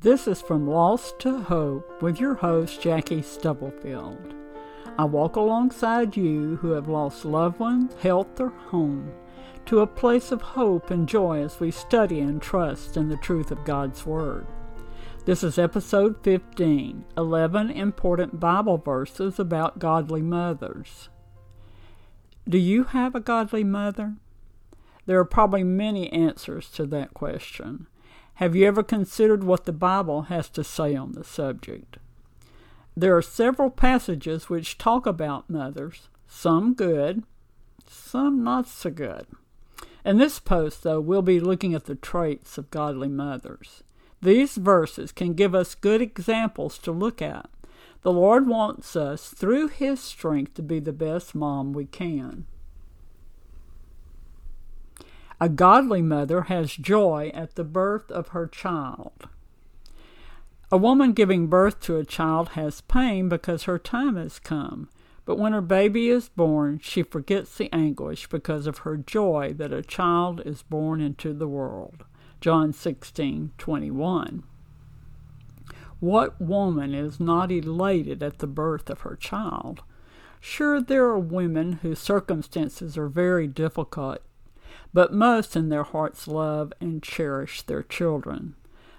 This is From Loss to Hope with your host, Jackie Stubblefield. I walk alongside you who have lost loved ones, health, or home to a place of hope and joy as we study and trust in the truth of God's Word. This is episode 15 11 important Bible verses about godly mothers. Do you have a godly mother? There are probably many answers to that question. Have you ever considered what the Bible has to say on the subject? There are several passages which talk about mothers, some good, some not so good. In this post, though, we'll be looking at the traits of godly mothers. These verses can give us good examples to look at. The Lord wants us, through His strength, to be the best mom we can. A godly mother has joy at the birth of her child. A woman giving birth to a child has pain because her time has come. But when her baby is born, she forgets the anguish because of her joy that a child is born into the world. John 16:21. What woman is not elated at the birth of her child? Sure, there are women whose circumstances are very difficult, but most in their hearts love and cherish their children.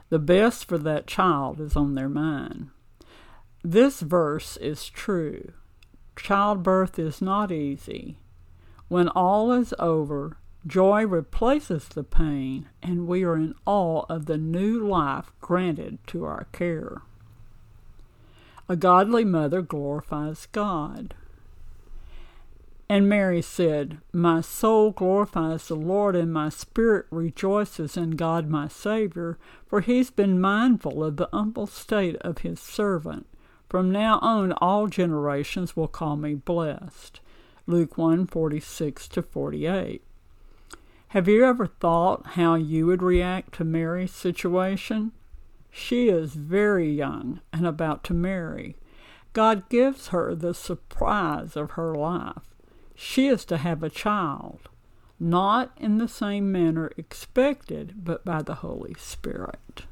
The best for that child is on their mind. This verse is true. Childbirth is not easy. When all is over, Joy replaces the pain, and we are in awe of the new life granted to our care. A godly mother glorifies God. And Mary said, My soul glorifies the Lord, and my spirit rejoices in God my Savior, for he's been mindful of the humble state of his servant. From now on, all generations will call me blessed. Luke 1 46 to 48. Have you ever thought how you would react to Mary's situation? She is very young and about to marry. God gives her the surprise of her life. She is to have a child, not in the same manner expected, but by the Holy Spirit.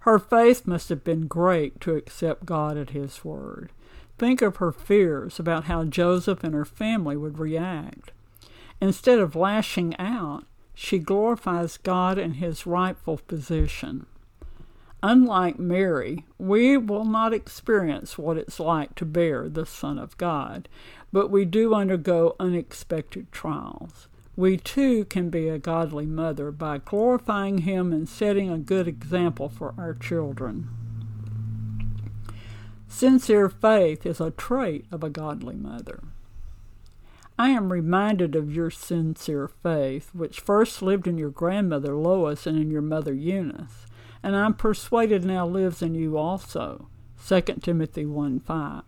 Her faith must have been great to accept God at His word. Think of her fears about how Joseph and her family would react. Instead of lashing out, she glorifies God in his rightful position. Unlike Mary, we will not experience what it's like to bear the Son of God, but we do undergo unexpected trials. We too can be a godly mother by glorifying Him and setting a good example for our children. Sincere faith is a trait of a godly mother. I am reminded of your sincere faith, which first lived in your grandmother Lois and in your mother Eunice, and I'm persuaded now lives in you also. 2 Timothy 1 5.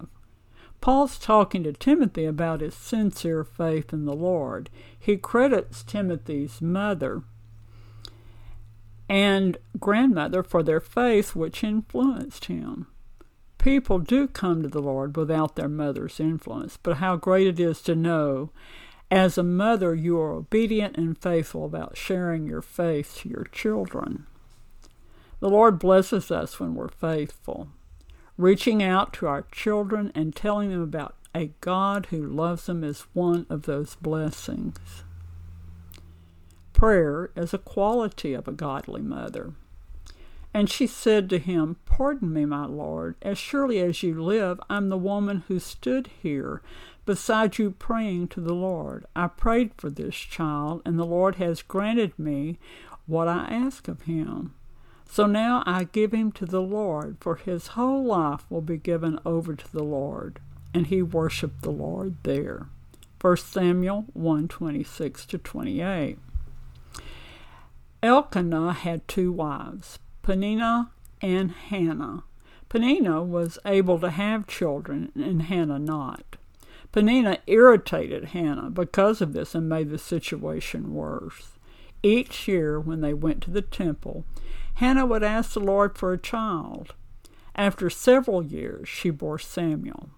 Paul's talking to Timothy about his sincere faith in the Lord. He credits Timothy's mother and grandmother for their faith, which influenced him people do come to the Lord without their mother's influence, but how great it is to know as a mother you are obedient and faithful about sharing your faith to your children. The Lord blesses us when we're faithful, reaching out to our children and telling them about a God who loves them is one of those blessings. Prayer is a quality of a godly mother. And she said to him, Pardon me, my lord, as surely as you live, I'm the woman who stood here beside you praying to the Lord. I prayed for this child, and the Lord has granted me what I ask of him. So now I give him to the Lord, for his whole life will be given over to the Lord. And he worshiped the Lord there. 1 Samuel 1 26 to 28. Elkanah had two wives, Peninnah and Hannah. Peninnah was able to have children and Hannah not. Peninnah irritated Hannah because of this and made the situation worse. Each year, when they went to the temple, Hannah would ask the Lord for a child. After several years, she bore Samuel.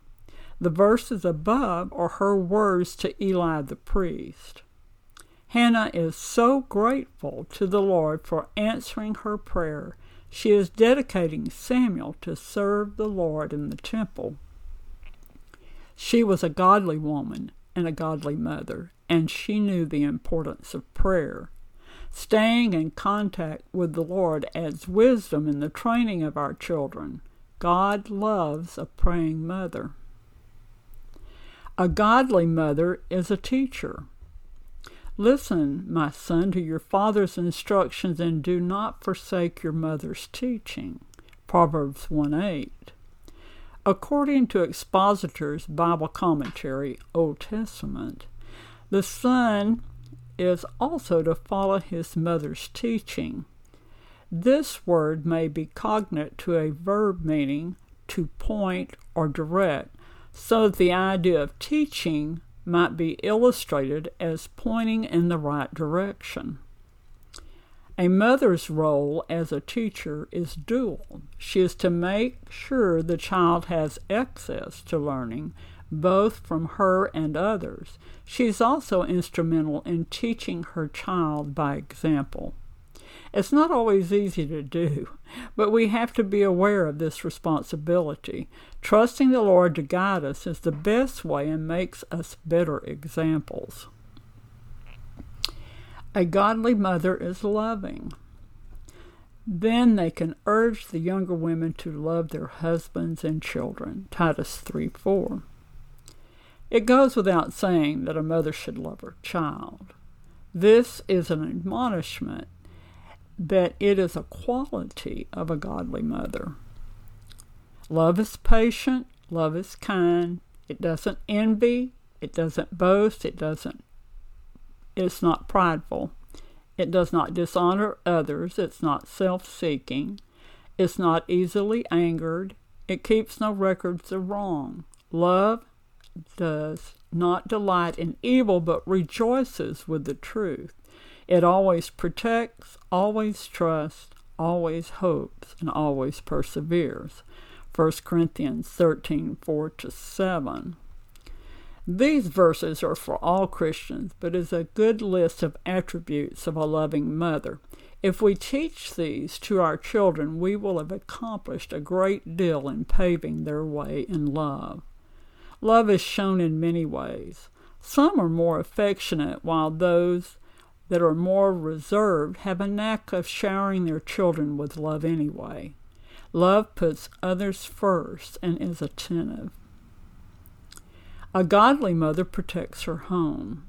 The verses above are her words to Eli the priest. Hannah is so grateful to the Lord for answering her prayer. She is dedicating Samuel to serve the Lord in the temple. She was a godly woman and a godly mother, and she knew the importance of prayer. Staying in contact with the Lord adds wisdom in the training of our children. God loves a praying mother. A godly mother is a teacher. Listen, my son, to your father's instructions and do not forsake your mother's teaching. Proverbs 1 8. According to Expositor's Bible Commentary, Old Testament, the son is also to follow his mother's teaching. This word may be cognate to a verb meaning to point or direct, so the idea of teaching might be illustrated as pointing in the right direction. A mother's role as a teacher is dual. She is to make sure the child has access to learning, both from her and others. She is also instrumental in teaching her child by example. It's not always easy to do, but we have to be aware of this responsibility. Trusting the Lord to guide us is the best way and makes us better examples. A godly mother is loving. Then they can urge the younger women to love their husbands and children. Titus 3 4. It goes without saying that a mother should love her child. This is an admonishment that it is a quality of a godly mother. Love is patient, love is kind, it doesn't envy, it doesn't boast, it doesn't it's not prideful. It does not dishonor others, it's not self-seeking, it's not easily angered, it keeps no records of wrong. Love does not delight in evil but rejoices with the truth. It always protects, always trusts, always hopes, and always perseveres. 1 Corinthians 13 4 to 7. These verses are for all Christians, but is a good list of attributes of a loving mother. If we teach these to our children, we will have accomplished a great deal in paving their way in love. Love is shown in many ways. Some are more affectionate, while those that are more reserved have a knack of showering their children with love anyway. Love puts others first and is attentive. A godly mother protects her home.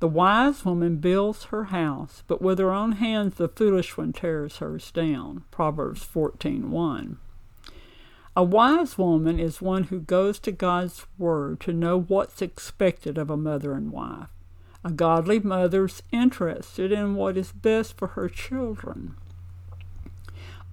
The wise woman builds her house, but with her own hands the foolish one tears hers down. Proverbs 14:1. A wise woman is one who goes to God's word to know what's expected of a mother and wife. A godly mother's interested in what is best for her children.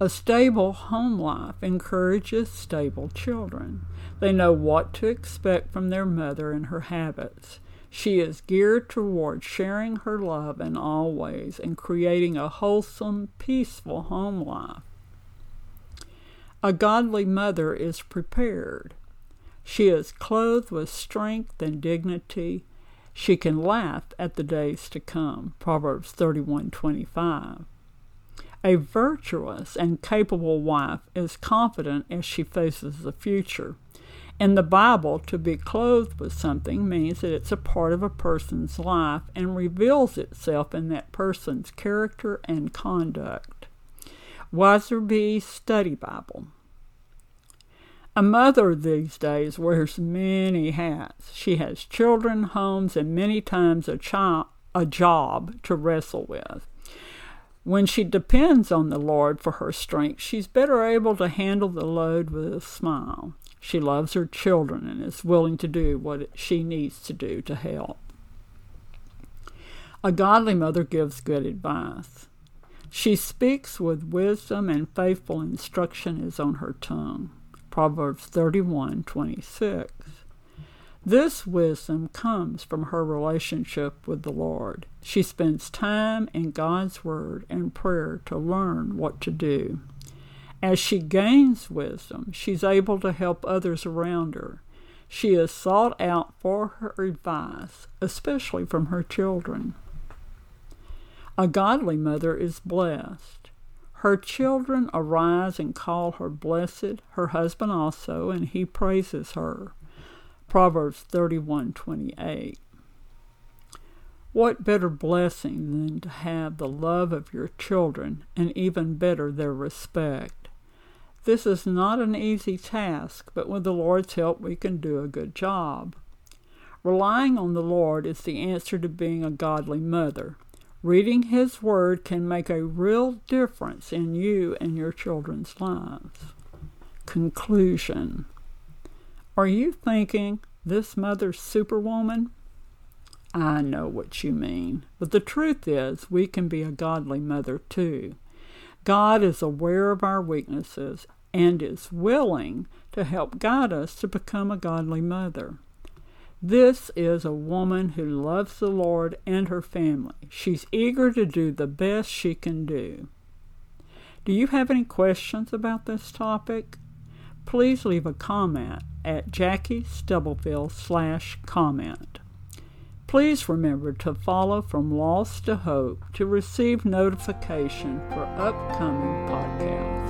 A stable home life encourages stable children. They know what to expect from their mother and her habits. She is geared toward sharing her love in all ways and creating a wholesome, peaceful home life. A godly mother is prepared. She is clothed with strength and dignity she can laugh at the days to come. Proverbs 31:25. A virtuous and capable wife is confident as she faces the future. In the Bible, to be clothed with something means that it's a part of a person's life and reveals itself in that person's character and conduct. Weiser Study Bible. A mother these days wears many hats. She has children, homes, and many times a, a job to wrestle with. When she depends on the Lord for her strength, she's better able to handle the load with a smile. She loves her children and is willing to do what she needs to do to help. A godly mother gives good advice. She speaks with wisdom, and faithful instruction is on her tongue. Proverbs 31:26. This wisdom comes from her relationship with the Lord. She spends time in God's Word and prayer to learn what to do. As she gains wisdom, she's able to help others around her. She is sought out for her advice, especially from her children. A godly mother is blessed. Her children arise and call her blessed, her husband also, and he praises her. Proverbs 31:28. What better blessing than to have the love of your children and even better their respect? This is not an easy task, but with the Lord's help we can do a good job. Relying on the Lord is the answer to being a godly mother. Reading His Word can make a real difference in you and your children's lives. Conclusion Are you thinking this mother's superwoman? I know what you mean, but the truth is, we can be a godly mother too. God is aware of our weaknesses and is willing to help guide us to become a godly mother. This is a woman who loves the Lord and her family. She's eager to do the best she can do. Do you have any questions about this topic? Please leave a comment at Jackie Stubblefield slash comment. Please remember to follow From Loss to Hope to receive notification for upcoming podcasts.